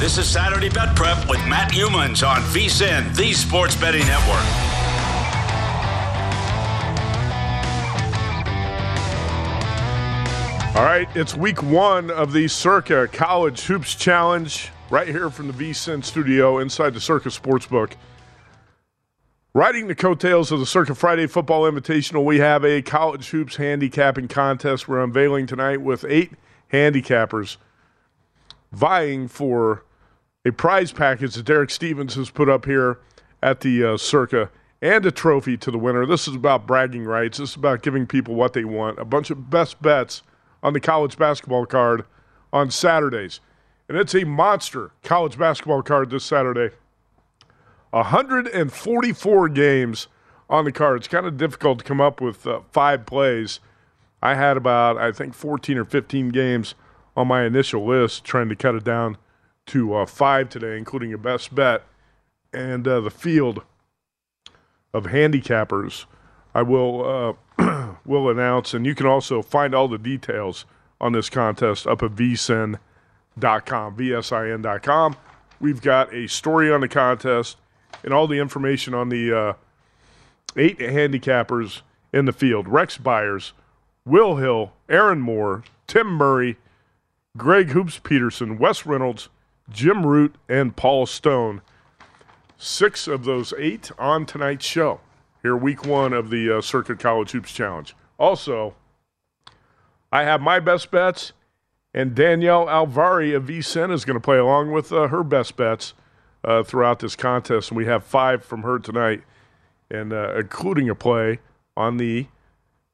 This is Saturday Bet Prep with Matt Youmans on VSIN, the Sports Betting Network. All right, it's week one of the Circa College Hoops Challenge right here from the VSIN studio inside the Circa Sportsbook. Riding the coattails of the Circa Friday Football Invitational, we have a college hoops handicapping contest we're unveiling tonight with eight handicappers vying for a prize package that Derek Stevens has put up here at the uh, Circa and a trophy to the winner. This is about bragging rights. This is about giving people what they want. A bunch of best bets on the college basketball card on Saturdays. And it's a monster college basketball card this Saturday. 144 games on the card. It's kind of difficult to come up with uh, five plays. I had about, I think, 14 or 15 games on my initial list, trying to cut it down to uh, five today, including a best bet. And uh, the field of handicappers I will uh, will announce, and you can also find all the details on this contest up at vsin.com, vsin.com. We've got a story on the contest and all the information on the uh, eight handicappers in the field: Rex Byers, Will Hill, Aaron Moore, Tim Murray, Greg Hoops Peterson, Wes Reynolds, Jim Root, and Paul Stone. Six of those eight on tonight's show here, week one of the uh, Circa College Hoops Challenge. Also, I have my best bets, and Danielle Alvari of VSIN is going to play along with uh, her best bets uh, throughout this contest. And we have five from her tonight, and uh, including a play on the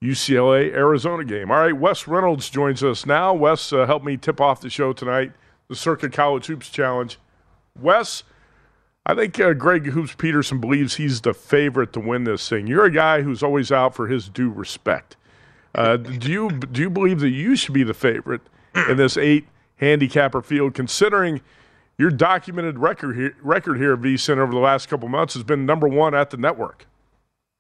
UCLA Arizona game. All right, Wes Reynolds joins us now. Wes uh, helped me tip off the show tonight, the Circa College Hoops Challenge. Wes, I think uh, Greg Hoops Peterson believes he's the favorite to win this thing. You're a guy who's always out for his due respect. Uh, do you do you believe that you should be the favorite in this eight handicapper field, considering your documented record here, record here at VSIN over the last couple months has been number one at the network?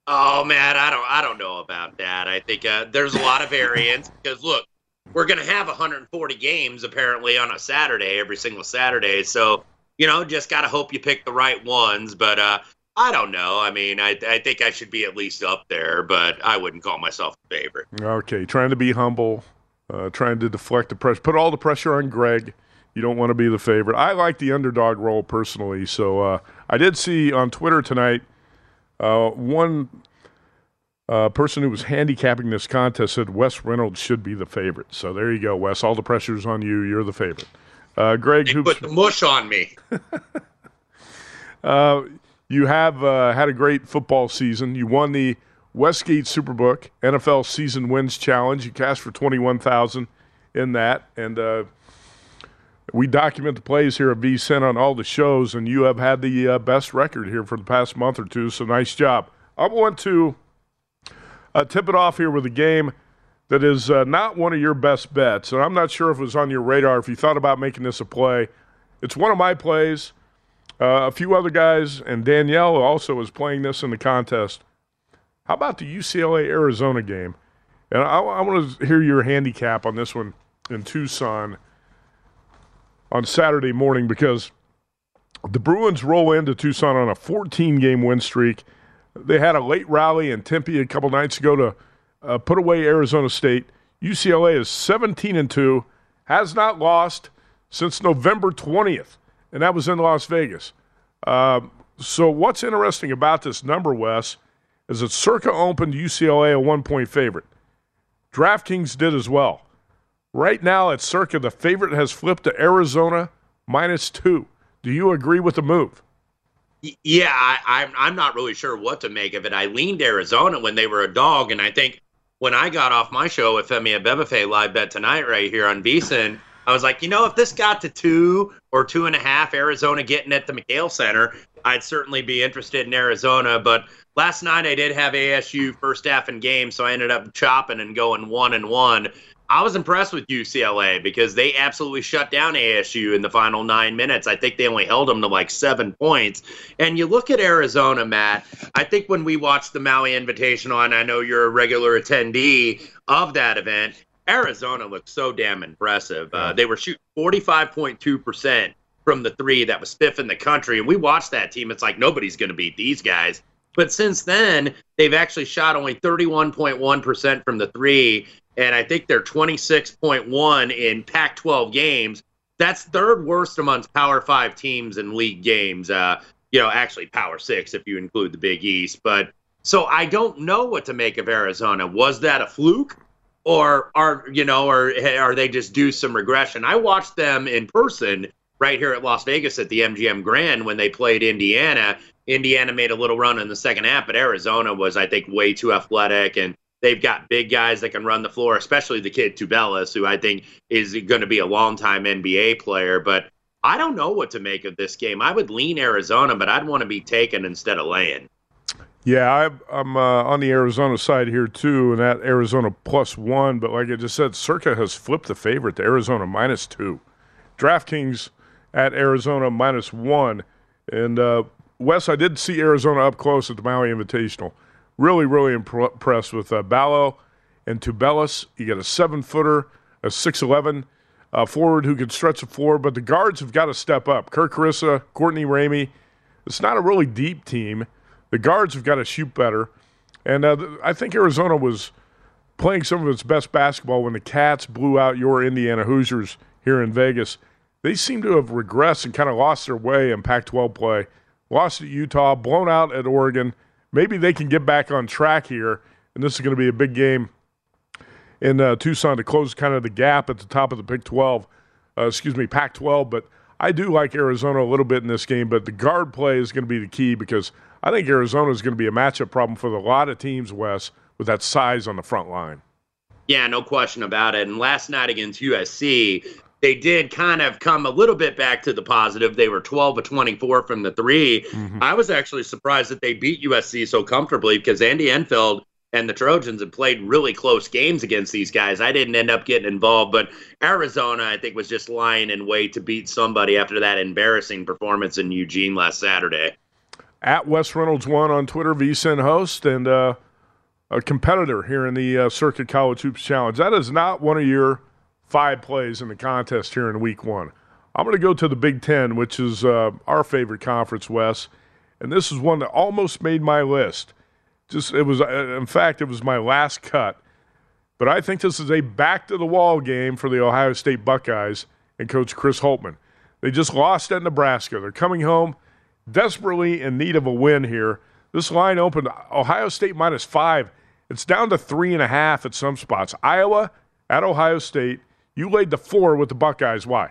Oh man, I don't I don't know about that. I think uh, there's a lot of variance because look, we're going to have 140 games apparently on a Saturday every single Saturday, so you know, just got to hope you pick the right ones. But uh, I don't know. I mean, I, I think I should be at least up there, but I wouldn't call myself a favorite. Okay, trying to be humble, uh, trying to deflect the pressure, put all the pressure on Greg. You don't want to be the favorite. I like the underdog role personally. So uh, I did see on Twitter tonight uh, one A person who was handicapping this contest said Wes Reynolds should be the favorite. So there you go, Wes. All the pressure's on you. You're the favorite. Uh, Greg, hoops, put the mush on me. uh, you have uh, had a great football season. You won the Westgate Superbook NFL Season Wins Challenge. You cashed for twenty one thousand in that, and uh, we document the plays here at VSIN on all the shows. And you have had the uh, best record here for the past month or two. So nice job. I want to uh, tip it off here with a game that is uh, not one of your best bets, and I'm not sure if it was on your radar. If you thought about making this a play, it's one of my plays. Uh, a few other guys, and Danielle also is playing this in the contest. How about the UCLA Arizona game? And I, I want to hear your handicap on this one in Tucson on Saturday morning because the Bruins roll into Tucson on a 14 game win streak. They had a late rally in Tempe a couple nights ago to uh, put away Arizona State. UCLA is 17 and 2, has not lost since November 20th, and that was in Las Vegas. Um, so, what's interesting about this number, Wes, is that Circa opened UCLA a one point favorite. DraftKings did as well. Right now at Circa, the favorite has flipped to Arizona minus two. Do you agree with the move? Yeah, I, I'm I'm not really sure what to make of it. I leaned Arizona when they were a dog, and I think when I got off my show with Femi Abebefe live bet tonight right here on VSiN, I was like, you know, if this got to two or two and a half, Arizona getting at the McKale Center, I'd certainly be interested in Arizona. But last night I did have ASU first half in game, so I ended up chopping and going one and one. I was impressed with UCLA because they absolutely shut down ASU in the final nine minutes. I think they only held them to like seven points. And you look at Arizona, Matt. I think when we watched the Maui Invitational, and I know you're a regular attendee of that event, Arizona looked so damn impressive. Uh, they were shooting 45.2% from the three that was fifth in the country. And we watched that team. It's like nobody's going to beat these guys. But since then, they've actually shot only 31.1% from the three. And I think they're 26.1 in Pac 12 games. That's third worst amongst Power Five teams in league games. Uh, you know, actually Power Six if you include the Big East. But so I don't know what to make of Arizona. Was that a fluke? or are you know or are they just do some regression i watched them in person right here at las vegas at the mgm grand when they played indiana indiana made a little run in the second half but arizona was i think way too athletic and they've got big guys that can run the floor especially the kid tubelis who i think is going to be a long time nba player but i don't know what to make of this game i would lean arizona but i'd want to be taken instead of laying Yeah, I, I'm uh, on the Arizona side here too, and that Arizona plus one. But like I just said, Circa has flipped the favorite to Arizona minus two. DraftKings at Arizona minus one. And uh, Wes, I did see Arizona up close at the Maui Invitational. Really, really impre- impressed with uh, Ballo and Tubelis. You got a seven footer, a 6'11 uh, forward who can stretch the floor, but the guards have got to step up. Kerr Kriisa, Courtney Ramey. It's not a really deep team. The guards have got to shoot better. And uh, I think Arizona was playing some of its best basketball when the Cats blew out your Indiana Hoosiers here in Vegas. They seem to have regressed and kind of lost their way in Pac 12 play. Lost at Utah, blown out at Oregon. Maybe they can get back on track here, and this is going to be a big game in uh, Tucson to close kind of the gap at the top of the Big 12, uh, excuse me, Pac 12. But I do like Arizona a little bit in this game, but the guard play is going to be the key because I think Arizona is going to be a matchup problem for a lot of teams, Wes, with that size on the front line. Yeah, no question about it. And last night against USC, they did kind of come a little bit back to the positive. They were 12 of 24 from the 3 I was actually surprised that they beat USC so comfortably because Andy Enfield and the Trojans have played really close games against these guys. I didn't end up getting involved, but Arizona, I think, was just lying in wait to beat somebody after that embarrassing performance in Eugene last Saturday. At Wes Reynolds one on Twitter, VSIN host and uh, a competitor here in the uh, Circa College Hoops Challenge. That is not one of your five plays in the contest here in Week One. I'm going to go to the Big Ten, which is uh, our favorite conference, Wes, and this is one that almost made my list. Just it was, uh, in fact, it was my last cut. But I think this is a back to the wall game for the Ohio State Buckeyes and Coach Chris Holtmann. They just lost at Nebraska. They're coming home desperately in need of a win here. This line opened Ohio State minus five It's down to three and a half at some spots. Iowa at Ohio State. You laid the four with the Buckeyes. Why?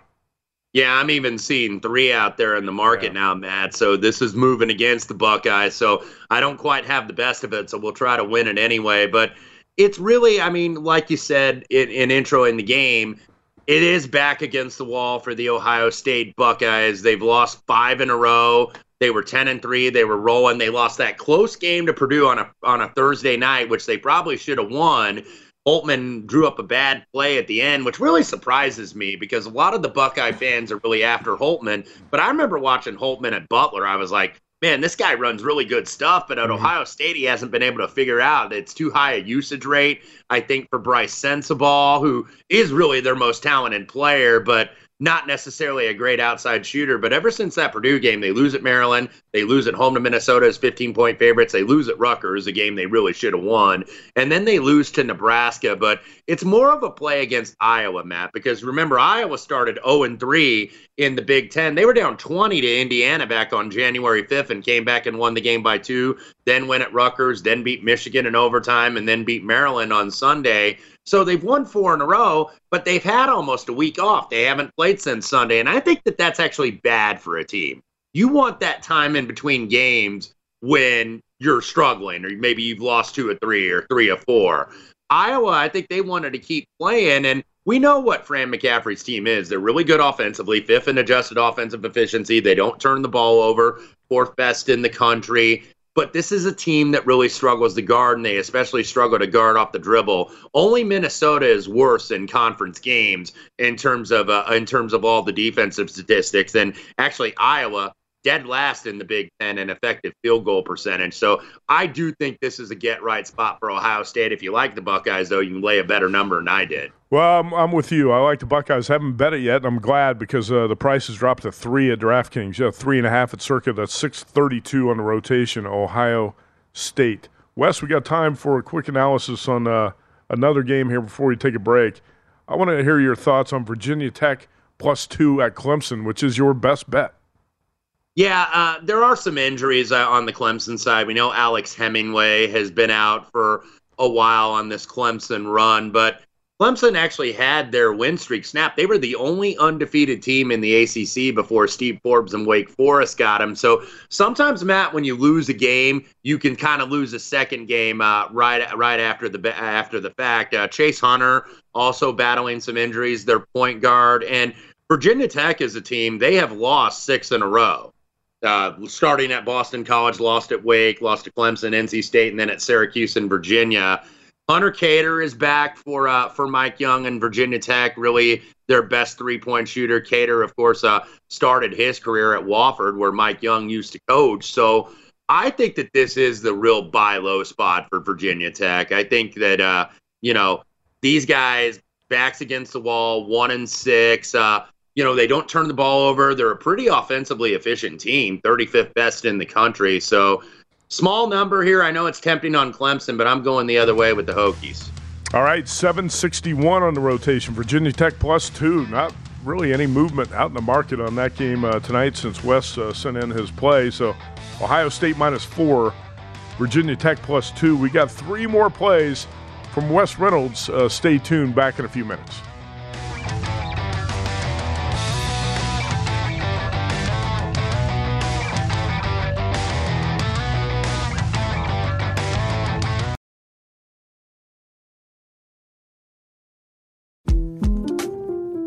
Yeah, I'm even seeing three out there in the market yeah. now, Matt. So this is moving against the Buckeyes. So I don't quite have the best of it. So we'll try to win it anyway. But it's really, I mean, like you said in, in intro in the game, it is back against the wall for the Ohio State Buckeyes. They've lost five in a row. They were ten and three. They were rolling. They lost that close game to Purdue on a on a Thursday night, which they probably should have won. Holtmann drew up a bad play at the end, which really surprises me because a lot of the Buckeye fans are really after Holtmann. But I remember watching Holtmann at Butler. I was like, man, this guy runs really good stuff, but at mm-hmm. Ohio State, he hasn't been able to figure out it's too high a usage rate. I think for Brice Sensabaugh, who is really their most talented player, but not necessarily a great outside shooter, but ever since that Purdue game, they lose at Maryland, they lose at home to Minnesota as 15 point favorites, they lose at Rutgers, a game they really should have won, and then they lose to Nebraska. But it's more of a play against Iowa, Matt, because remember, Iowa started 0 3 in the Big Ten. They were down 20 to Indiana back on January 5th and came back and won the game by two, then went at Rutgers, then beat Michigan in overtime, and then beat Maryland on Sunday. So they've won four in a row, but they've had almost a week off. They haven't played since Sunday. And I think that that's actually bad for a team. You want that time in between games when you're struggling, or maybe you've lost two or three or three or four. Iowa, I think they wanted to keep playing. And we know what Fran McCaffery's team is. They're really good offensively, fifth in adjusted offensive efficiency. They don't turn the ball over, fourth best in the country. But this is a team that really struggles to guard, and they especially struggle to guard off the dribble. Only Minnesota is worse in conference games in terms of uh, in terms of all the defensive statistics. And actually, Iowa dead last in the Big Ten in effective field goal percentage. So I do think this is a get right spot for Ohio State. If you like the Buckeyes, though, you can lay a better number than I did. Well, I'm, I'm with you. I like the Buckeyes. Haven't bet it yet, and I'm glad because uh, the price has dropped to three at DraftKings. Yeah, three and a half at Circa. That's six thirty-two on the rotation. Ohio State. Wes, we got time for a quick analysis on uh, another game here before we take a break. I want to hear your thoughts on Virginia Tech plus two at Clemson, which is your best bet. Yeah, uh, there are some injuries uh, on the Clemson side. We know Alex Hemenway has been out for a while on this Clemson run, but Clemson actually had their win streak snapped. They were the only undefeated team in the ACC before Steve Forbes and Wake Forest got them. So sometimes, Matt, when you lose a game, you can kind of lose a second game uh, right right after the after the fact. Uh, Chase Hunter also battling some injuries. Their point guard and Virginia Tech is a team they have lost six in a row uh, starting at Boston College, lost at Wake, lost to Clemson, NC State, and then at Syracuse and Virginia. Hunter Cattoor is back for uh, for Mike Young and Virginia Tech. Really, their best three point shooter. Cattoor, of course, uh, started his career at Wofford, where Mike Young used to coach. So I think that this is the real buy low spot for Virginia Tech. I think that uh, you know these guys backs against the wall, one and six. Uh, you know, they don't turn the ball over. They're a pretty offensively efficient team, 35th best in the country. So, small number here. I know it's tempting on Clemson, but I'm going the other way with the Hokies. All right, 761 on the rotation. Virginia Tech plus two. Not really any movement out in the market on that game uh, tonight since Wes uh, sent in his play. So, Ohio State minus four, Virginia Tech plus two. We got three more plays from Wes Reynolds. Uh, stay tuned. Back in a few minutes.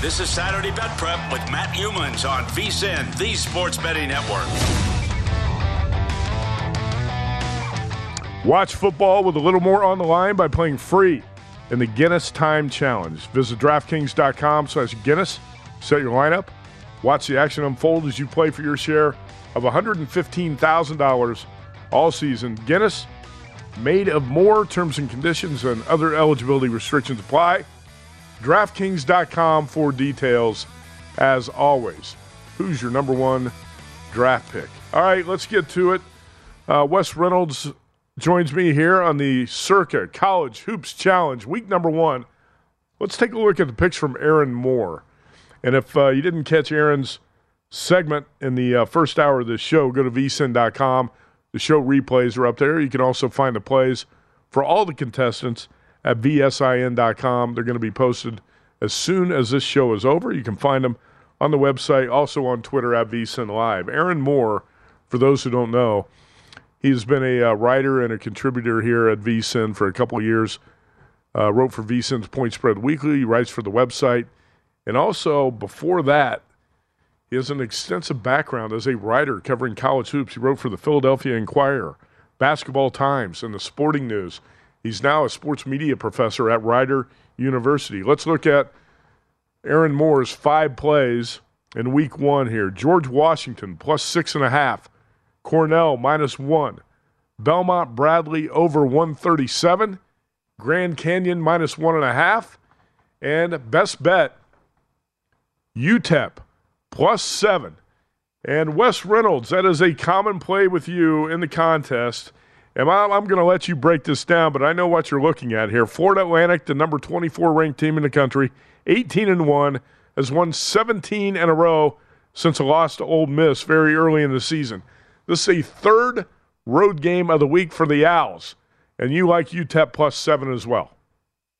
This is Saturday Bet Prep with Matt Youmans on VSIN, the Sports Betting Network. Watch football with a little more on the line by playing free in the Guinness Time Challenge. Visit DraftKings.com slash Guinness, set your lineup, watch the action unfold as you play for your share of $115,000 all season. Guinness, made of more terms and conditions and other eligibility restrictions apply. DraftKings.com for details as always. Who's your number one draft pick? All right, let's get to it. Uh, Wes Reynolds joins me here on the Circa College Hoops Challenge, week number one. Let's take a look at the picks from Aaron Moore. And if uh, you didn't catch Aaron's segment in the uh, first hour of this show, go to vsin.com. The show replays are up there. You can also find the plays for all the contestants at vsin.com. They're going to be posted as soon as this show is over. You can find them on the website, also on Twitter at vsin live. Aaron Moore, for those who don't know, he's been a uh, writer and a contributor here at vsin for a couple of years. Uh, wrote for vsin's Point Spread Weekly. He writes for the website, and also before that, he has an extensive background as a writer covering college hoops. He wrote for the Philadelphia Inquirer, Basketball Times, and the Sporting News. He's now a sports media professor at Rider University. Let's look at Aaron Moore's five plays in week one here. George Washington plus six and a half. Cornell minus one. Belmont Bradley over 137. Grand Canyon minus one and a half. And best bet, UTEP plus seven. And Wes Reynolds, that is a common play with you in the contest. And I'm, I'm going to let you break this down, but I know what you're looking at here. Florida Atlantic, the number 24 ranked team in the country, 18 and 1, has won 17 in a row since a loss to Ole Miss very early in the season. This is a third road game of the week for the Owls, and you like UTEP plus seven as well.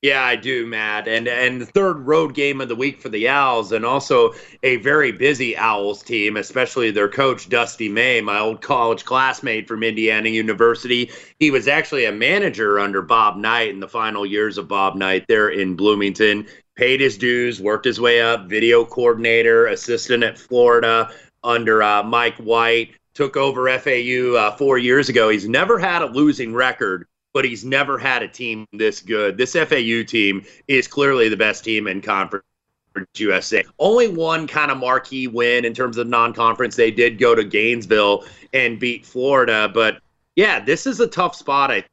Yeah, I do, Matt. And and the third road game of the week for the Owls, and also a very busy Owls team, especially their coach Dusty May, my old college classmate from Indiana University. He was actually a manager under Bob Knight in the final years of Bob Knight there in Bloomington. Paid his dues, worked his way up, video coordinator, assistant at Florida under uh, Mike White. Took over FAU uh, four years ago. He's never had a losing record but he's never had a team this good. This FAU team is clearly the best team in conference. USA. Only one kind of marquee win in terms of non conference. They did go to Gainesville and beat Florida. But yeah, this is a tough spot, I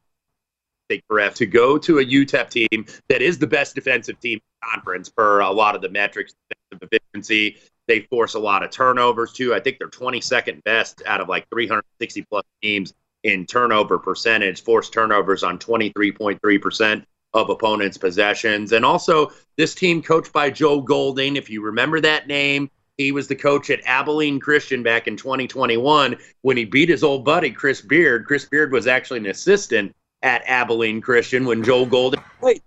think, for F to go to a UTEP team that is the best defensive team in conference per a lot of the metrics, defensive efficiency. They force a lot of turnovers too. I think they're 22nd best out of like 360 plus teams in turnover percentage, forced turnovers on 23.3% of opponents' possessions. And also, this team coached by Joe Golding, if you remember that name, He was the coach at Abilene Christian back in 2021 when he beat his old buddy Chris Beard. Chris Beard was actually an assistant at Abilene Christian when Joe Golding played.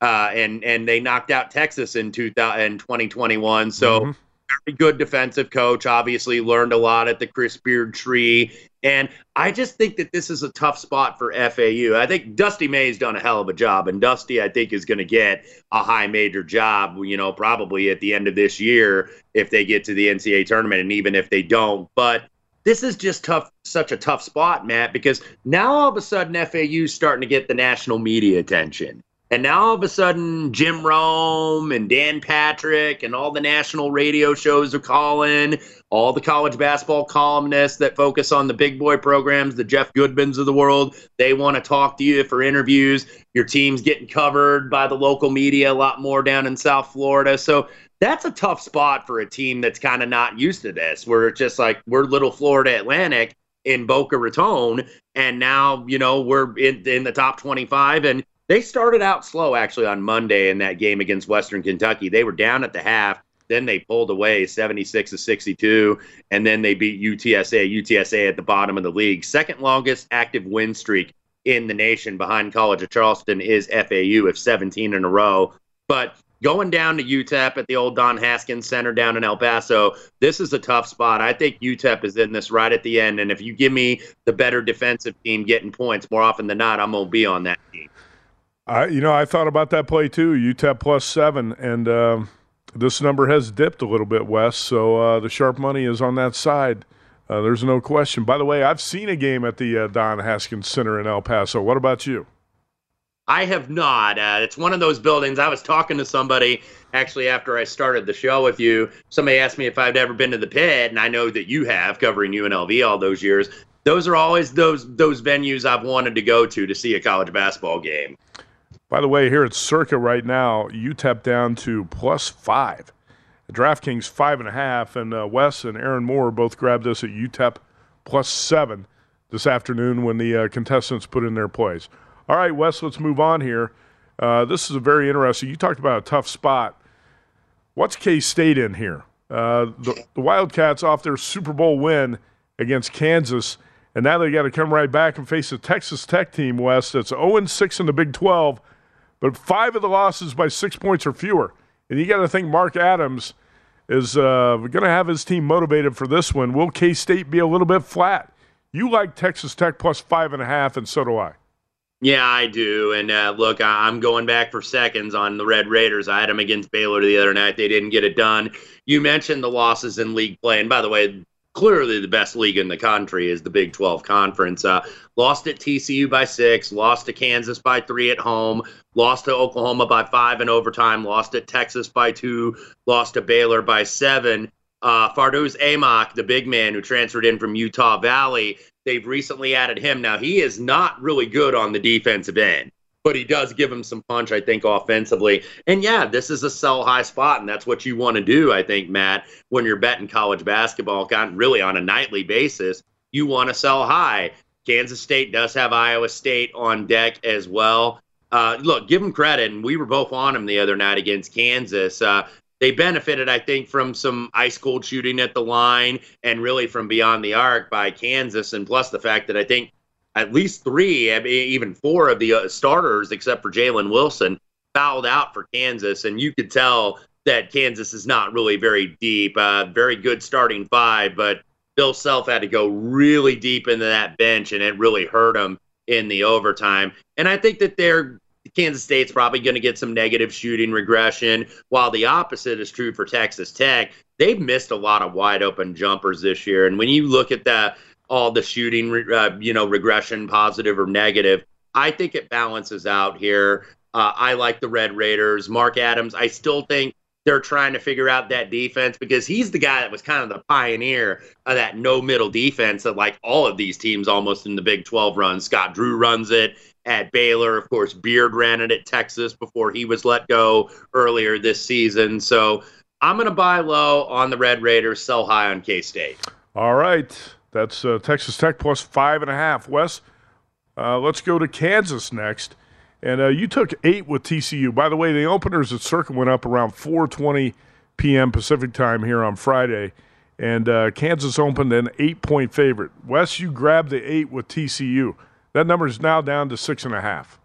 Uh, and and they knocked out Texas in 2000, in 2021. So Mm-hmm. Very good defensive coach. Obviously learned a lot at the Chris Beard tree. And I just think that this is a tough spot for FAU. I think Dusty May's done a hell of a job, and Dusty, I think, is going to get a high major job. You know, probably at the end of this year if they get to the NCAA tournament, and even if they don't. But this is just tough, such a tough spot, Matt, because now all of a sudden FAU's starting to get the national media attention. And now all of a sudden, Jim Rome and Dan Patrick and all the national radio shows are calling. All the college basketball columnists that focus on the big boy programs, the Jeff Goodmans of the world, they want to talk to you for interviews. Your team's getting covered by the local media a lot more down in South Florida. So that's a tough spot for a team that's kind of not used to this, where it's just like we're little Florida Atlantic in Boca Raton, and now you know we're in, in the top 25. And they started out slow actually on Monday in that game against Western Kentucky. They were down at the half, then they pulled away 76 to 62, and then they beat UTSA. UTSA at the bottom of the league, second longest active win streak in the nation behind College of Charleston is FAU of 17 in a row. But going down to UTEP at the old Don Haskins Center down in El Paso, this is a tough spot. I think UTEP is in this right at the end, and if you give me the better defensive team getting points more often than not, I'm gonna be on that team. I, you know, I thought about that play too. UTEP plus seven, and um, this number has dipped a little bit, Wes. So uh, the sharp money is on that side. Uh, there's no question. By the way, I've seen a game at the uh, Don Haskins Center in El Paso. What about you? I have not. Uh, it's one of those buildings. I was talking to somebody actually after I started the show with you. Somebody asked me if I'd ever been to the pit, and I know that you have, covering UNLV all those years. Those are always those those venues I've wanted to go to to see a college basketball game. By the way, here at Circa right now, UTEP down to plus five. DraftKings five and a half, and uh, Wes and Aaron Moore both grabbed us at UTEP plus seven this afternoon when the uh, contestants put in their plays. All right, Wes, let's move on here. Uh, this is a very interesting. You talked about a tough spot. What's K State in here? Uh, the, the Wildcats off their Super Bowl win against Kansas, and now they got to come right back and face a Texas Tech team, Wes, that's 0 6 in the Big 12, but five of the losses by six points or fewer. And you got to think Mark Adams is uh, going to have his team motivated for this one. Will K State be a little bit flat? You like Texas Tech plus five and a half, and so do I. Yeah, I do. And uh, look, I- I'm going back for seconds on the Red Raiders. I had them against Baylor the other night. They didn't get it done. You mentioned the losses in league play. And by the way, clearly the best league in the country is the Big 12 Conference. Uh, lost at TCU by six, lost to Kansas by three at home, lost to Oklahoma by five in overtime, lost at Texas by two, lost to Baylor by seven. Uh, Fardaws Aimaq, the big man who transferred in from Utah Valley, they've recently added him. Now, he is not really good on the defensive end, but he does give him some punch, I think, offensively. And yeah, this is a sell high spot, and that's what you want to do, I think, Matt, when you're betting college basketball, kind really on a nightly basis. You want to sell high. Kansas State does have Iowa State on deck as well. Uh, look, give them credit, and we were both on them the other night against Kansas. Uh, they benefited, I think, from some ice cold shooting at the line and really from beyond the arc by Kansas, and plus the fact that I think at least three, even four of the uh, starters, except for Jalen Wilson, fouled out for Kansas, and you could tell that Kansas is not really very deep. Uh, very good starting five, but Bill Self had to go really deep into that bench, and it really hurt him in the overtime. And I think that they're Kansas State's probably going to get some negative shooting regression, while the opposite is true for Texas Tech. They've missed a lot of wide open jumpers this year, and when you look at the all the shooting, uh, you know, regression, positive or negative, I think it balances out here. Uh, I like the Red Raiders. Mark Adams, I still think they're trying to figure out that defense because he's the guy that was kind of the pioneer of that no middle defense that like all of these teams almost in the Big 12 run. Scott Drew runs it at Baylor. Of course, Beard ran it at Texas before he was let go earlier this season. So I'm going to buy low on the Red Raiders, sell high on K State. All right. That's uh, Texas Tech plus five and a half. Wes, uh, let's go to Kansas next. And uh, you took eight with TCU. By the way, the openers at Circa went up around 420 p.m. Pacific time here on Friday. And uh, Kansas opened an eight point favorite. Wes, you grabbed the eight with TCU. That number is now down to six and a half.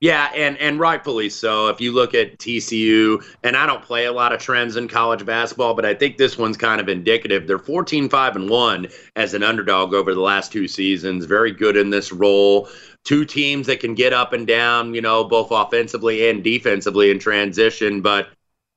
Yeah, and and rightfully so. If you look at TCU, and I don't play a lot of trends in college basketball, but I think this one's kind of indicative. They're 14 5 and 1 as an underdog over the last two seasons. Very good in this role. Two teams that can get up and down, you know, both offensively and defensively in transition. But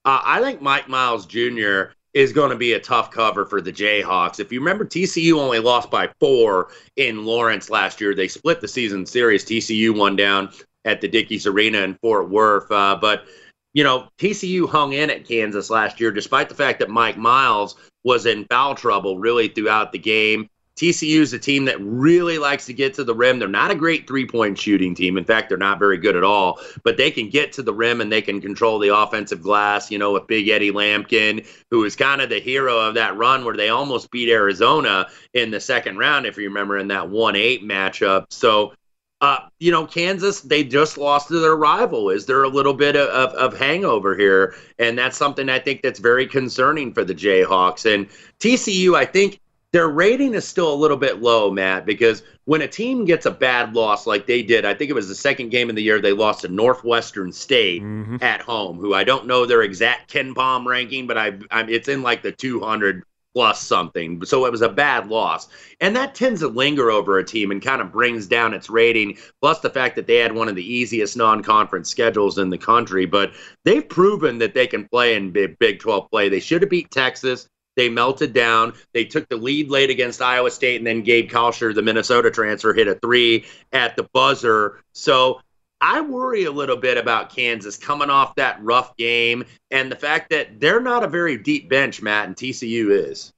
uh, I think Mike Miles Jr. is going to be a tough cover for the Jayhawks. If you remember, TCU only lost by four in Lawrence last year. They split the season series. TCU won down at the Dickies Arena in Fort Worth. Uh, but, you know, TCU hung in at Kansas last year, despite the fact that Mike Miles was in foul trouble really throughout the game. TCU is a team that really likes to get to the rim. They're not a great three point shooting team. In fact, they're not very good at all, but they can get to the rim and they can control the offensive glass, you know, with Big Eddie Lampkin, who was kind of the hero of that run where they almost beat Arizona in the second round, if you remember, in that 1 8 matchup. So, uh, you know, Kansas, they just lost to their rival. Is there a little bit of, of, of, hangover here? And that's something I think that's very concerning for the Jayhawks. And TCU, I think their rating is still a little bit low, Matt, because when a team gets a bad loss like they did, I think it was the second game of the year they lost to Northwestern State mm-hmm. at home, who I don't know their exact KenPom ranking, but I, I it's in like the 200 plus something. So it was a bad loss. And that tends to linger over a team and kind of brings down its rating, plus the fact that they had one of the easiest non conference schedules in the country. But they've proven that they can play in Big, Big 12 play. They should have beat Texas. They melted down. They took the lead late against Iowa State, and then Gabe Kalscheur, the Minnesota transfer, hit a three at the buzzer. So I worry a little bit about Kansas coming off that rough game and the fact that they're not a very deep bench, Matt, and TCU is.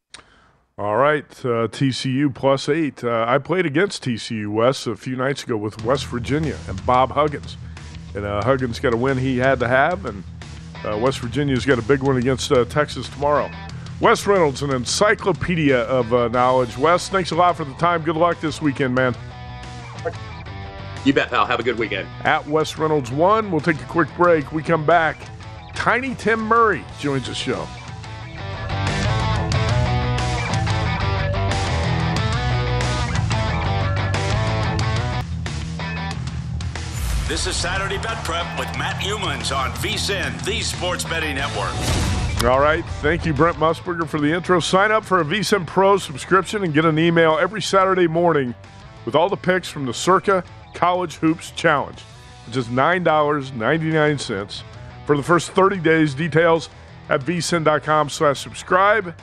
All right, uh, TCU plus eight. Uh, I played against TCU West a few nights ago with West Virginia and Bob Huggins. And uh, Huggins got a win he had to have, and uh, West Virginia's got a big one against uh, Texas tomorrow. Wes Reynolds, an encyclopedia of uh, knowledge. Wes, thanks a lot for the time. Good luck this weekend, man. You bet, pal. Have a good weekend. At Wes Reynolds 1, we'll take a quick break. We come back. Tiny Tim Murray joins the show. This is Saturday Bet Prep with Matt Youmans on VSIN, the Sports Betting Network. All right. Thank you, Brent Musburger, for the intro. Sign up for a VSIN Pro subscription and get an email every Saturday morning with all the picks from the Circa College Hoops Challenge. Just $9.99 for the first 30 days. Details at vsin.com slash subscribe.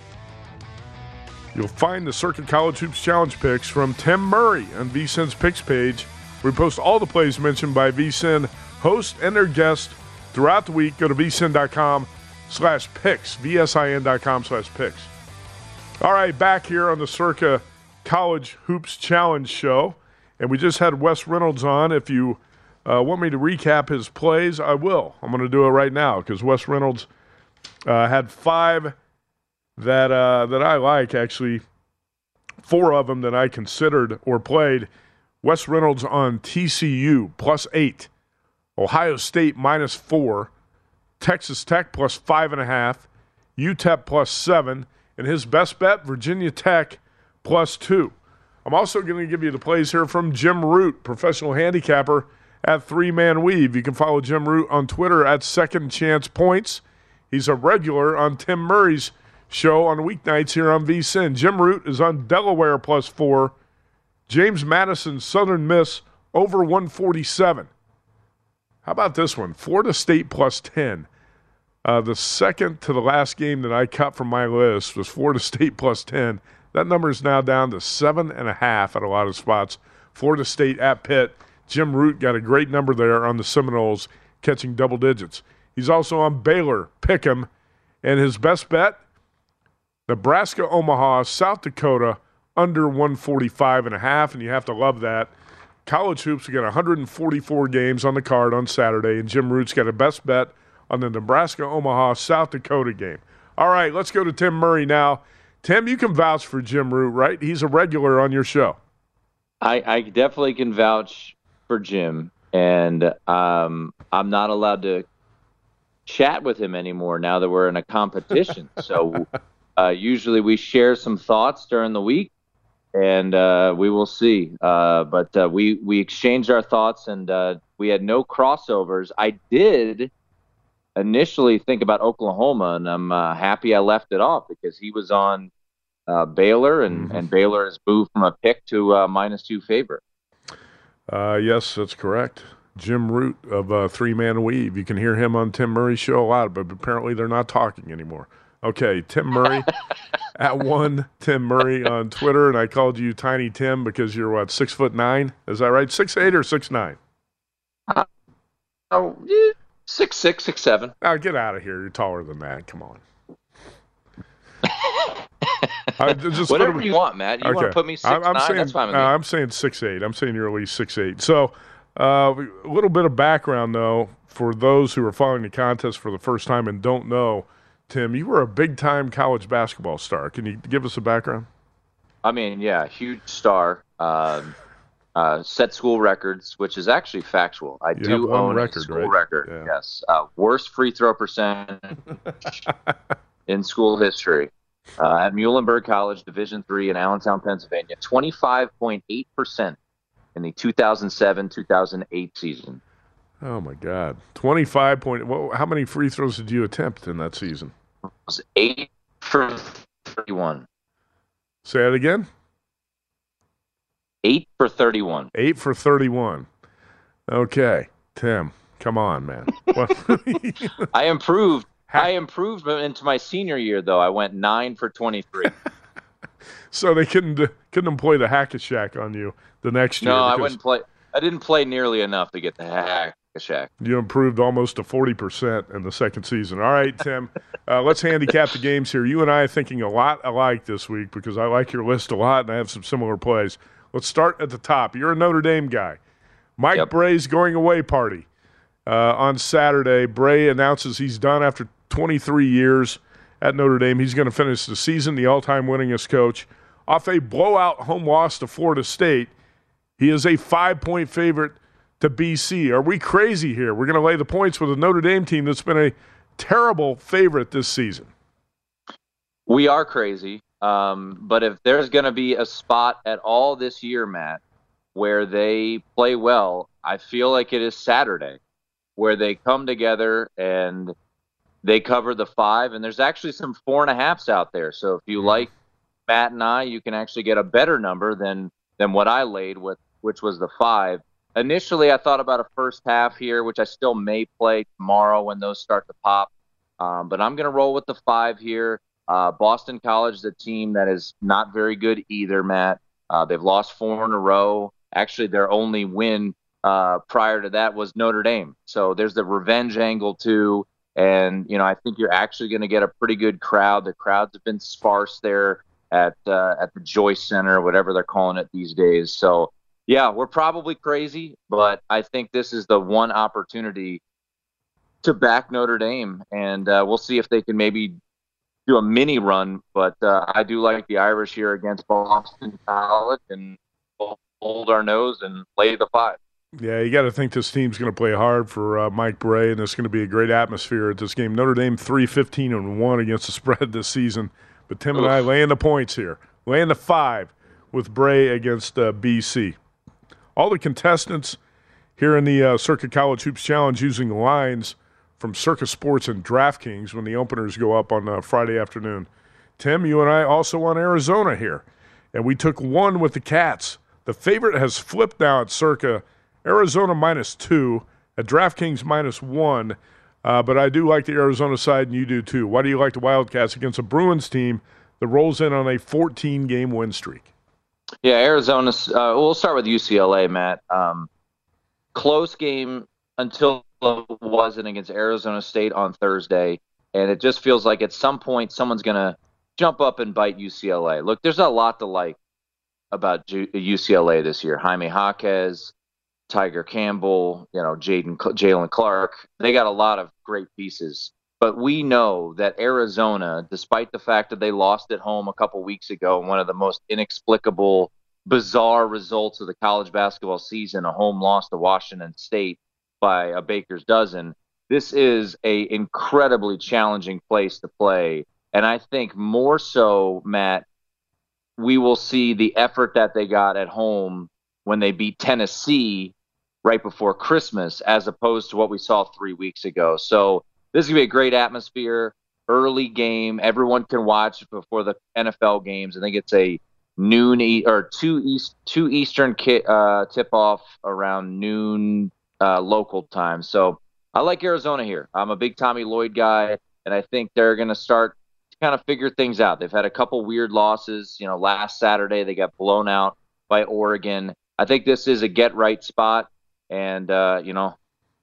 You'll find the Circa College Hoops Challenge picks from Tim Murray on VSIN's picks page. We post all the plays mentioned by VSIN host and their guests throughout the week. Go to vsin.com slash picks, vsin.com slash picks. All right, back here on the Circa College Hoops Challenge show. And we just had Wes Reynolds on. If you uh, want me to recap his plays, I will. I'm going to do it right now because Wes Reynolds uh, had five that uh, that I like. Actually, four of them that I considered or played. Wes Reynolds on TCU plus eight, Ohio State minus four, Texas Tech plus five and a half, UTEP plus seven, and his best bet Virginia Tech plus two. I'm also going to give you the plays here from Jim Root, professional handicapper at Three Man Weave. You can follow Jim Root on Twitter at Second Chance Points. He's a regular on Tim Murray's show on weeknights here on VSIN. Jim Root is on Delaware plus four. James Madison, Southern Miss over 147. How about this one? Florida State plus 10. Uh, the second to the last game that I cut from my list was Florida State plus 10. That number is now down to seven and a half at a lot of spots. Florida State at Pitt. Jim Root got a great number there on the Seminoles, catching double digits. He's also on Baylor, Pick'em, and his best bet: Nebraska, Omaha, South Dakota under 145 and a half, and you have to love that. College hoops, we got 144 games on the card on Saturday, and Jim Root's got a best bet on the Nebraska, Omaha, South Dakota game. All right, let's go to Tim Murray now. Tim, you can vouch for Jim Root, right? He's a regular on your show. I, I definitely can vouch for Jim, and um, I'm not allowed to chat with him anymore now that we're in a competition. so uh, usually we share some thoughts during the week, and uh, we will see. Uh, but uh, we we exchanged our thoughts, and uh, we had no crossovers. I did initially think about Oklahoma, and I'm uh, happy I left it off because he was on Baylor, and, mm-hmm. and Baylor has moved from a pick to a minus two favorite. yes, that's correct. Jim Root of uh, Three Man Weave. You can hear him on Tim Murray's show a lot, but apparently they're not talking anymore. Okay, Tim Murray at one Tim Murray on Twitter, and I called you Tiny Tim because you're what six foot nine? Is that right? Six eight or six nine? Uh, oh, yeah, six six six seven. Oh, get out of here! You're taller than that. Come on. I, just Whatever you want, Matt. You okay. want to put me six I'm, I'm nine? Saying, That's fine with uh, me. I'm saying six eight. I'm saying you're at least six eight. So uh, a little bit of background, though, for those who are following the contest for the first time and don't know, Tim, you were a big time college basketball star. Can you give us a background? I mean, yeah, huge star. Um, uh, set school records, which is actually factual. I you do own record, a school right? record. Yeah. Yes, uh, worst free throw percentage in school history uh, at Muhlenberg College, Division three in Allentown, Pennsylvania. Twenty five point eight percent in the 2007-2008 season. Oh my God! Twenty-five point. Well, how many free throws did you attempt in that season? It was eight for thirty-one. Say it again. Eight for thirty-one. Eight for thirty-one. Okay, Tim, come on, man. I improved. I improved into my senior year, though. I went nine for twenty-three. so they couldn't couldn't employ the hack a Shaq on you the next year. No, I wouldn't play. I didn't play nearly enough to get the hack a Shaq. You improved almost to forty percent in the second season. All right, Tim. uh, let's handicap the games here. You and I are thinking a lot alike this week because I like your list a lot and I have some similar plays. Let's start at the top. You're a Notre Dame guy. Mike yep. Brey's going away party uh, on Saturday. Brey announces he's done after 23 years at Notre Dame. He's going to finish the season the all-time winningest coach off a blowout home loss to Florida State. He is a five point favorite to BC. Are we crazy here? We're going to lay the points with a Notre Dame team that's been a terrible favorite this season. We are crazy. Um, but if there's going to be a spot at all this year, Matt, where they play well, I feel like it is Saturday, where they come together and they cover the five. And there's actually some four and a halfs out there. So if you mm-hmm. like Matt and I, you can actually get a better number than than what I laid with, which was the five. Initially, I thought about a first half here, which I still may play tomorrow when those start to pop. Um, but I'm going to roll with the five here. Uh, Boston College is a team that is not very good either, Matt. Uh, they've lost four in a row. Actually, their only win uh, prior to that was Notre Dame. So there's the revenge angle too. And, you know, I think you're actually going to get a pretty good crowd. The crowds have been sparse there at uh, at the Joyce Center, whatever they're calling it these days. So yeah, we're probably crazy, but I think this is the one opportunity to back Notre Dame, and uh, we'll see if they can maybe do a mini run. But uh, I do like the Irish here against Boston College, and we'll hold our nose and lay the five. Yeah, you got to think this team's going to play hard for uh, Mike Brey, and it's going to be a great atmosphere at this game. Notre Dame three fifteen and one against the spread this season. But Tim and I laying the points here, laying the five with Brey against uh, BC. All the contestants here in the uh, Circa College Hoops Challenge using lines from Circa Sports and DraftKings when the openers go up on uh, Friday afternoon. Tim, you and I also on Arizona here, and we took one with the Cats. The favorite has flipped now at Circa. Arizona minus two, at DraftKings minus one. Uh, but I do like the Arizona side, and you do too. Why do you like the Wildcats against a Bruins team that rolls in on a 14 game win streak? Yeah, Arizona. Uh, we'll start with UCLA, Matt. Um, close game until wasn't against Arizona State on Thursday, and it just feels like at some point someone's going to jump up and bite UCLA. Look, there's a lot to like about UCLA this year. Jaime Jaquez, Tyger Campbell, you know, Jaden Jaylen Clark. They got a lot of great pieces. But we know that Arizona, despite the fact that they lost at home a couple weeks ago, one of the most inexplicable, bizarre results of the college basketball season, a home loss to Washington State by a baker's dozen, this is a incredibly challenging place to play. And I think more so, Matt, we will see the effort that they got at home when they beat Tennessee right before Christmas, as opposed to what we saw three weeks ago. So this is gonna be a great atmosphere, early game. Everyone can watch before the NFL games. I think it's a noon e- or two east two Eastern ki- uh, tip off around noon uh, local time. So I like Arizona here. I'm a big Tommy Lloyd guy, and I think they're going to start to kind of figure things out. They've had a couple weird losses. You know, last Saturday they got blown out by Oregon. I think this is a get right spot, and uh, you know,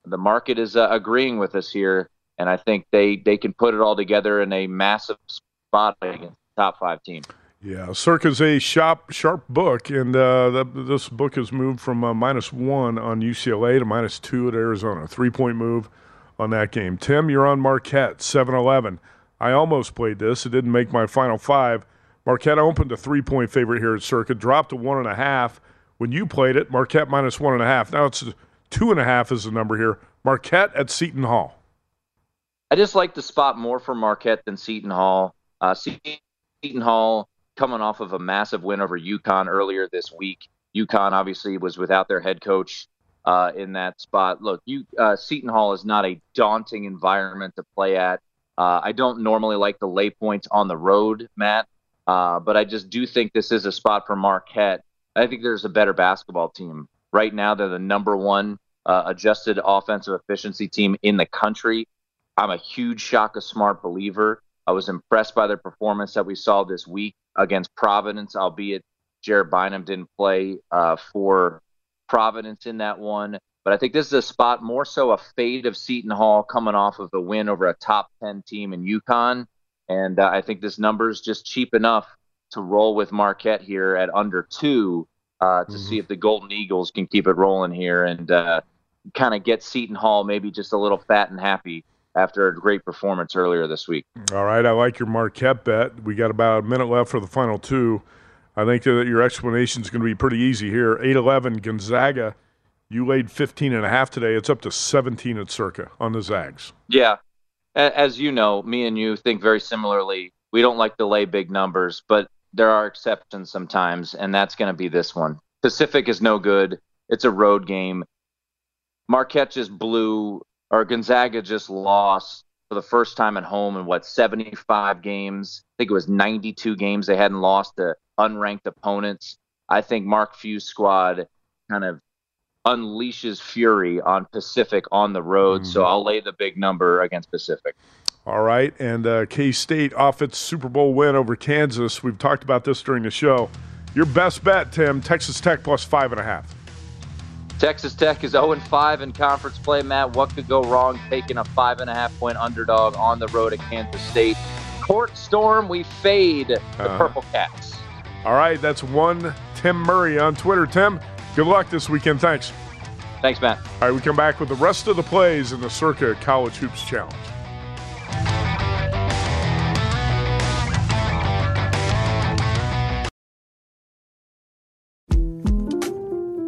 the market is uh, agreeing with us here, and I think they they can put it all together in a massive spot against top five team. Yeah, Circa's a sharp, sharp book, and uh, this book has moved from uh, minus one on UCLA to minus two at Arizona. Three point move on that game. Tim, you're on Marquette, 7 11. I almost played this, it didn't make my final five. Marquette opened a three point favorite here at Circa, dropped to one and a half. When you played it, Marquette minus one and a half. Now it's two and a half is the number here. Marquette at Seton Hall. I just like the spot more for Marquette than Seton Hall. Uh, Seton Hall coming off of a massive win over UConn earlier this week. UConn obviously was without their head coach uh, in that spot. Look, you, uh, Seton Hall is not a daunting environment to play at. Uh, I don't normally like the lay points on the road, Matt, uh, but I just do think this is a spot for Marquette. I think there's a better basketball team. Right now, they're the number one uh, adjusted offensive efficiency team in the country. I'm a huge Shaka Smart believer. I was impressed by their performance that we saw this week against Providence, albeit Jared Bynum didn't play uh, for Providence in that one. But I think this is a spot more so a fade of Seton Hall coming off of the win over a top 10 team in UConn. And uh, I think this number is just cheap enough to roll with Marquette here at under two uh, to mm-hmm. see if the Golden Eagles can keep it rolling here and uh, kind of get Seton Hall maybe just a little fat and happy after a great performance earlier this week. All right, I like your Marquette bet. We got about a minute left for the final two. I think that your explanation is going to be pretty easy here. 8-11 Gonzaga. You laid 15 and a half today. It's up to 17 at Circa on the Zags. Yeah. As you know, me and you think very similarly. We don't like to lay big numbers, but there are exceptions sometimes, and that's going to be this one. Pacific is no good. It's a road game. Marquette just blew or Gonzaga just lost for the first time at home in what 75 games. I think it was 92 games they hadn't lost to unranked opponents. I think Mark Few's squad kind of unleashes fury on Pacific on the road. Mm-hmm. So I'll lay the big number against Pacific. All right, and uh, K State off its Super Bowl win over Kansas. We've talked about this during the show. Your best bet, Tim, Texas Tech plus five and a half. Texas Tech is 0 5 in conference play, Matt. What could go wrong taking a five and a half point underdog on the road at Kansas State? Court storm, we fade the uh-huh. Purple Cats. All right, that's one Tim Murray on Twitter. Tim, good luck this weekend. Thanks. Thanks, Matt. All right, we come back with the rest of the plays in the Circa College Hoops Challenge.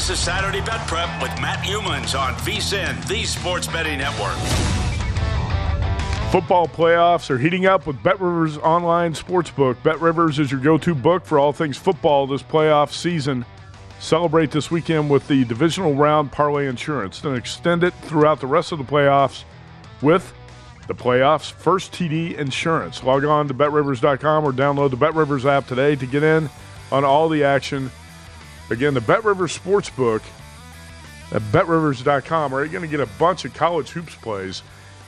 This is Saturday Bet Prep with Matt Youmans on VSIN, the Sports Betting Network. Football playoffs are heating up with Bet Rivers Online Sportsbook. Bet Rivers is your go to book for all things football this playoff season. Celebrate this weekend with the divisional round parlay insurance, then extend it throughout the rest of the playoffs with the playoffs first TD insurance. Log on to betrivers.com or download the Bet Rivers app today to get in on all the action. Again, the Bet Rivers Sportsbook at betrivers.com are going to get a bunch of college hoops plays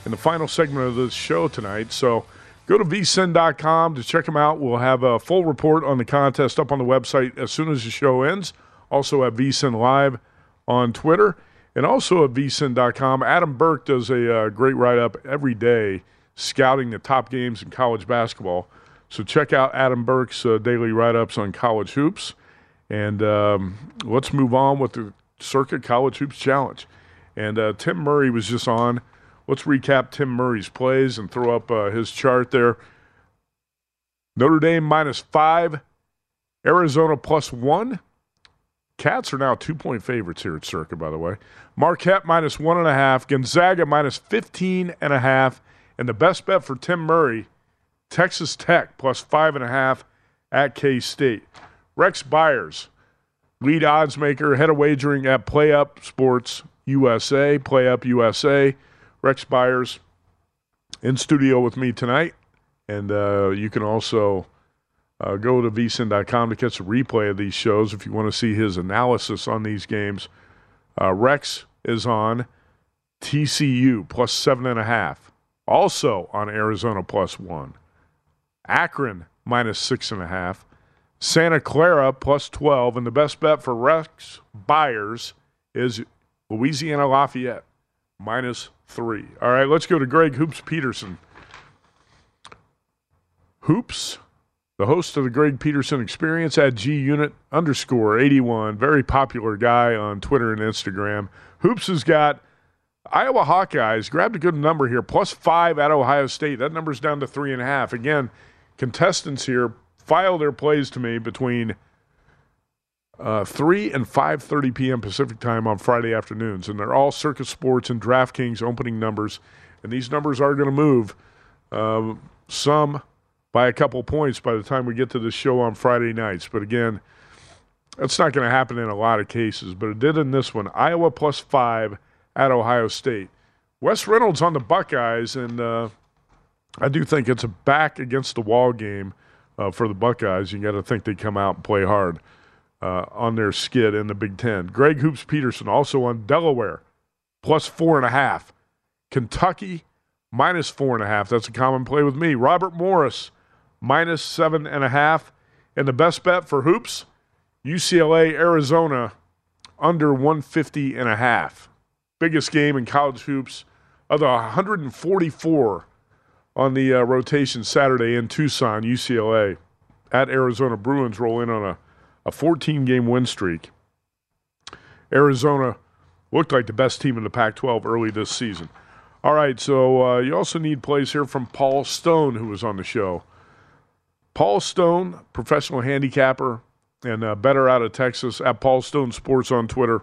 in the final segment of this show tonight. So go to vsin.com to check them out. We'll have a full report on the contest up on the website as soon as the show ends. Also at vsin live on Twitter and also at vsin.com. Adam Burke does a uh, great write up every day scouting the top games in college basketball. So check out Adam Burke's uh, daily write ups on college hoops. And um, let's move on with the Circa College Hoops Challenge. And uh, Tim Murray was just on. Let's recap Tim Murray's plays and throw up uh, his chart there. Notre Dame minus five, Arizona plus one. Cats are now two point favorites here at Circa, by the way. Marquette minus one and a half, Gonzaga minus 15 and a half, and the best bet for Tim Murray, Texas Tech plus five and a half at K State. Rex Byers, lead odds maker, head of wagering at PlayUp Sports USA, PlayUp USA. Rex Byers in studio with me tonight. And uh, you can also uh, go to vsin.com to catch a replay of these shows if you want to see his analysis on these games. Uh, Rex is on TCU plus seven and a half. Also on Arizona plus one. Akron minus six and a half. Santa Clara plus 12. And the best bet for Rex Byers is Louisiana Lafayette minus three. All right, let's go to Greg Hoops Peterson. Hoops, the host of the Greg Peterson Experience at G Unit underscore 81. Very popular guy on Twitter and Instagram. Hoops has got Iowa Hawkeyes, grabbed a good number here, plus five at Ohio State. That number's down to three and a half. Again, contestants here file their plays to me between uh, 3 and 5.30 p.m. Pacific time on Friday afternoons. And they're all Circa Sports and DraftKings opening numbers. And these numbers are going to move, uh, some by a couple points by the time we get to the show on Friday nights. But again, that's not going to happen in a lot of cases. But it did in this one. Iowa plus 5 at Ohio State. Wes Reynolds on the Buckeyes, and uh, I do think it's a back against the wall game uh, for the Buckeyes. You got to think they come out and play hard uh, on their skid in the Big Ten. Greg Hoops Peterson also on Delaware, plus four and a half. Kentucky minus four and a half. That's a common play with me. Robert Morris minus seven and a half. And the best bet for Hoops, UCLA, Arizona under 150 and a half. Biggest game in college hoops of the 144 on the uh, rotation Saturday in Tucson, UCLA. At Arizona Bruins roll in on a, a 14 game win streak. Arizona looked like the best team in the Pac 12 early this season. All right, so uh, you also need plays here from Paul Stone, who was on the show. Paul Stone, professional handicapper and uh, better out of Texas, at Paul Stone Sports on Twitter.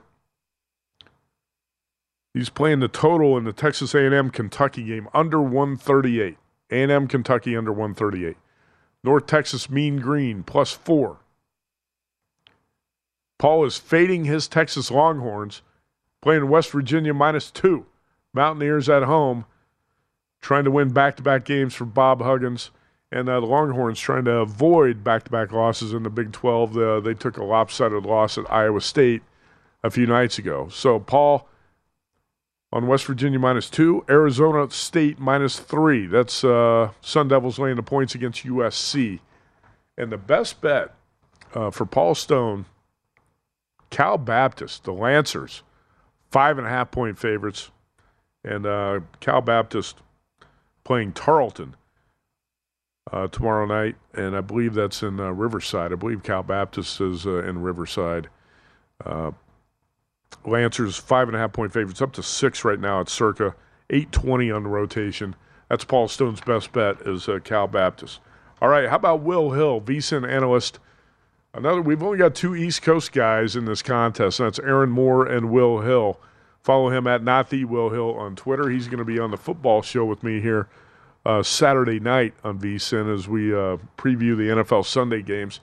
He's playing the total in the Texas A&M Kentucky game under 138. A&M Kentucky under 138. North Texas Mean Green plus four. Paul is fading his Texas Longhorns, playing West Virginia minus two. Mountaineers at home, trying to win back to back games for Bob Huggins. And uh, the Longhorns trying to avoid back to back losses in the Big 12. Uh, they took a lopsided loss at Iowa State a few nights ago. So, Paul on West Virginia minus two, Arizona State minus three. That's uh, Sun Devils laying the points against USC. And the best bet uh, for Paul Stone, Cal Baptist, the Lancers, five and a half point favorites. And uh, Cal Baptist playing Tarleton uh, tomorrow night, and I believe that's in uh, Riverside. I believe Cal Baptist is uh, in Riverside. Lancers five and a half point favorites, up to six right now at circa eight twenty on the rotation. That's Paul Stone's best bet is uh, Cal Baptist. All right, how about Will Hill, VSIN analyst? Another. We've only got two East Coast guys in this contest. And that's Aaron Moore and Will Hill. Follow him at not the Will Hill on Twitter. He's going to be on the football show with me here uh, Saturday night on VSIN as we uh, preview the NFL Sunday games.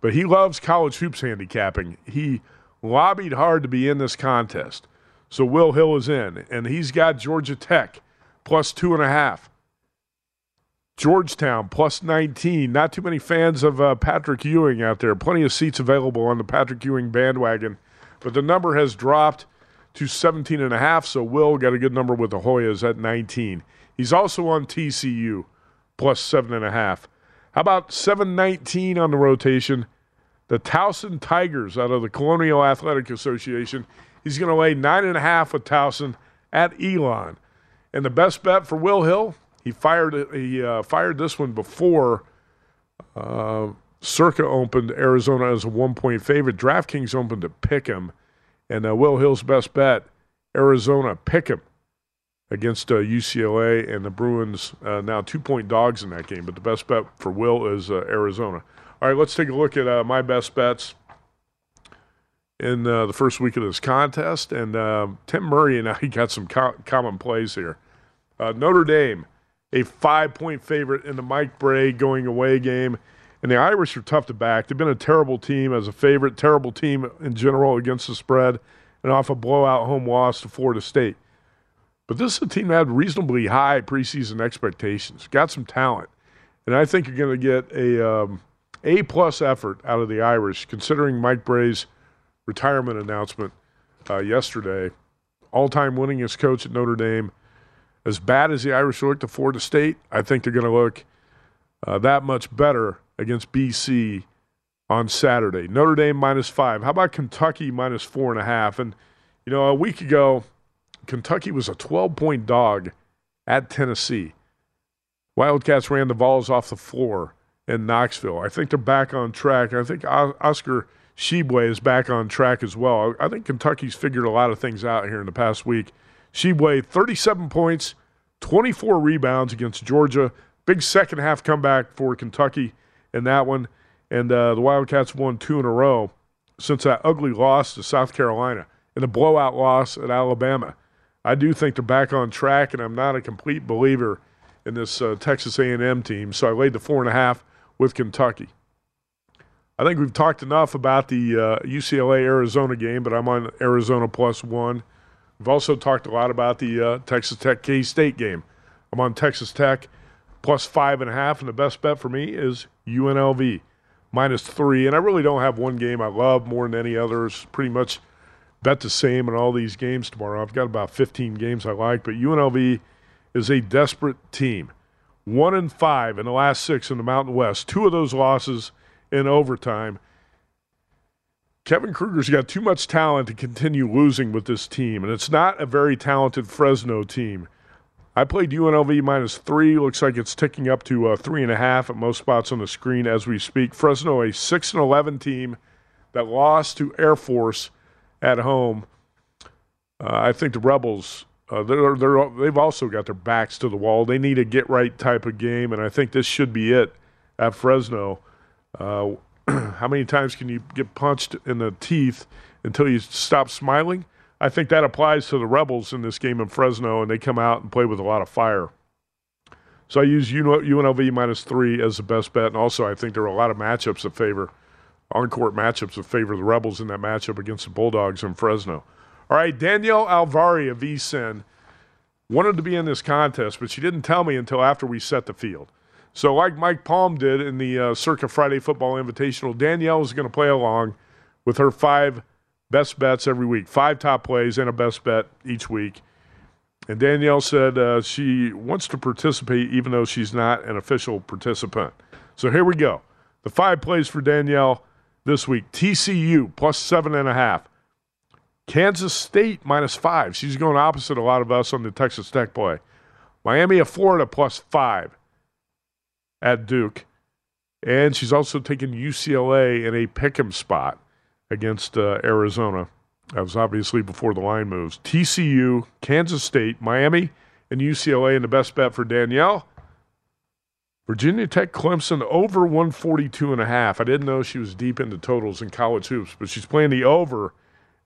But he loves college hoops handicapping. He lobbied hard to be in this contest. So Will Hill is in, and he's got Georgia Tech plus two and a half. Georgetown plus 19. Not too many fans of uh, Patrick Ewing out there. Plenty of seats available on the Patrick Ewing bandwagon, but the number has dropped to 17 and a half. So Will got a good number with the Hoyas at 19. He's also on TCU plus seven and a half. How about 719 on the rotation? The Towson Tigers out of the Colonial Athletic Association. He's going to lay nine and a half with Towson at Elon. And the best bet for Will Hill, he fired he uh, fired this one before uh, Circa opened Arizona as a one point favorite. DraftKings opened to pick him, and uh, Will Hill's best bet, Arizona pick him against uh, UCLA and the Bruins uh, now two point dogs in that game. But the best bet for Will is uh, Arizona. All right, let's take a look at uh, my best bets in uh, the first week of this contest. And um, Tim Murray and I got some co- common plays here. Uh, Notre Dame, a five point favorite in the Mike Brey going away game. And the Irish are tough to back. They've been a terrible team as a favorite, terrible team in general against the spread, and off a blowout home loss to Florida State. But this is a team that had reasonably high preseason expectations, got some talent, and I think you're going to get a um, A plus effort out of the Irish, considering Mike Brey's retirement announcement uh, yesterday. All-time winningest coach at Notre Dame. As bad as the Irish looked at Florida State, I think they're going to look uh, that much better against BC on Saturday. Notre Dame minus five. How about Kentucky minus four and a half? And you know, a week ago Kentucky was a 12 point dog at Tennessee. Wildcats ran the balls off the floor in Knoxville. I think they're back on track. I think Oscar Tshiebwe is back on track as well. I think Kentucky's figured a lot of things out here in the past week. Tshiebwe, 37 points, 24 rebounds against Georgia. Big second half comeback for Kentucky in that one. And uh, the Wildcats won two in a row since that ugly loss to South Carolina and the blowout loss at Alabama. I do think they're back on track, and I'm not a complete believer in this uh, Texas A&M team. So I laid the four and a half with Kentucky. I think we've talked enough about the uh, UCLA Arizona game, but I'm on Arizona plus one. We've also talked a lot about the uh, Texas Tech K State game. I'm on Texas Tech plus five and a half, and the best bet for me is UNLV minus three. And I really don't have one game I love more than any others. Pretty much bet the same in all these games tomorrow. I've got about 15 games I like, but UNLV is a desperate team. One and five in the last six in the Mountain West. Two of those losses in overtime. Kevin Kruger's got too much talent to continue losing with this team, and it's not a very talented Fresno team. I played UNLV minus three. Looks like it's ticking up to uh, three and a half at most spots on the screen as we speak. Fresno, a six and eleven team that lost to Air Force at home. Uh, I think the Rebels uh, they're, they're they've also got their backs to the wall. They need a get right type of game, and I think this should be it at Fresno. Uh, how many times can you get punched in the teeth until you stop smiling? I think that applies to the Rebels in this game in Fresno, and they come out and play with a lot of fire. So I use UNLV minus three as the best bet. And also, I think there are a lot of matchups that favor on court matchups that favor the Rebels in that matchup against the Bulldogs in Fresno. All right, Danielle Alvari of VSIN wanted to be in this contest, but she didn't tell me until after we set the field. So, like Mike Palm did in the uh, Circa Friday Football Invitational, Danielle is going to play along with her five best bets every week, five top plays and a best bet each week. And Danielle said uh, she wants to participate even though she's not an official participant. So here we go. The five plays for Danielle this week TCU plus seven and a half. Kansas State minus five. She's going opposite a lot of us on the Texas Tech play. Miami of Florida plus five at Duke. And she's also taken UCLA in a pick 'em spot against uh, Arizona. That was obviously before the line moves. TCU, Kansas State, Miami, and UCLA in the best bet for Danielle. Virginia Tech Clemson over 142 and a half. I didn't know she was deep into totals in college hoops, but she's playing the over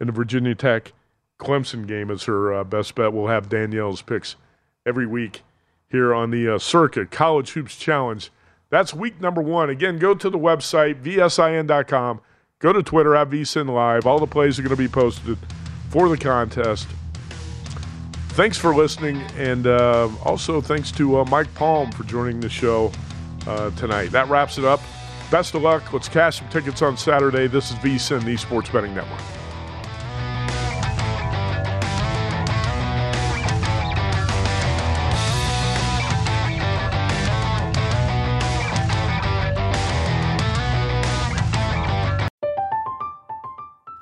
in the Virginia Tech Clemson game as her uh, best bet. We'll have Danielle's picks every week here on the uh, Circa College Hoops Challenge. That's week number one. Again, go to the website, vsin.com. Go to Twitter at vsin live. All the plays are going to be posted for the contest. Thanks for listening, and uh, also thanks to uh, Mike Palm for joining the show uh, tonight. That wraps it up. Best of luck. Let's cash some tickets on Saturday. This is VSIN, the Sports Betting Network.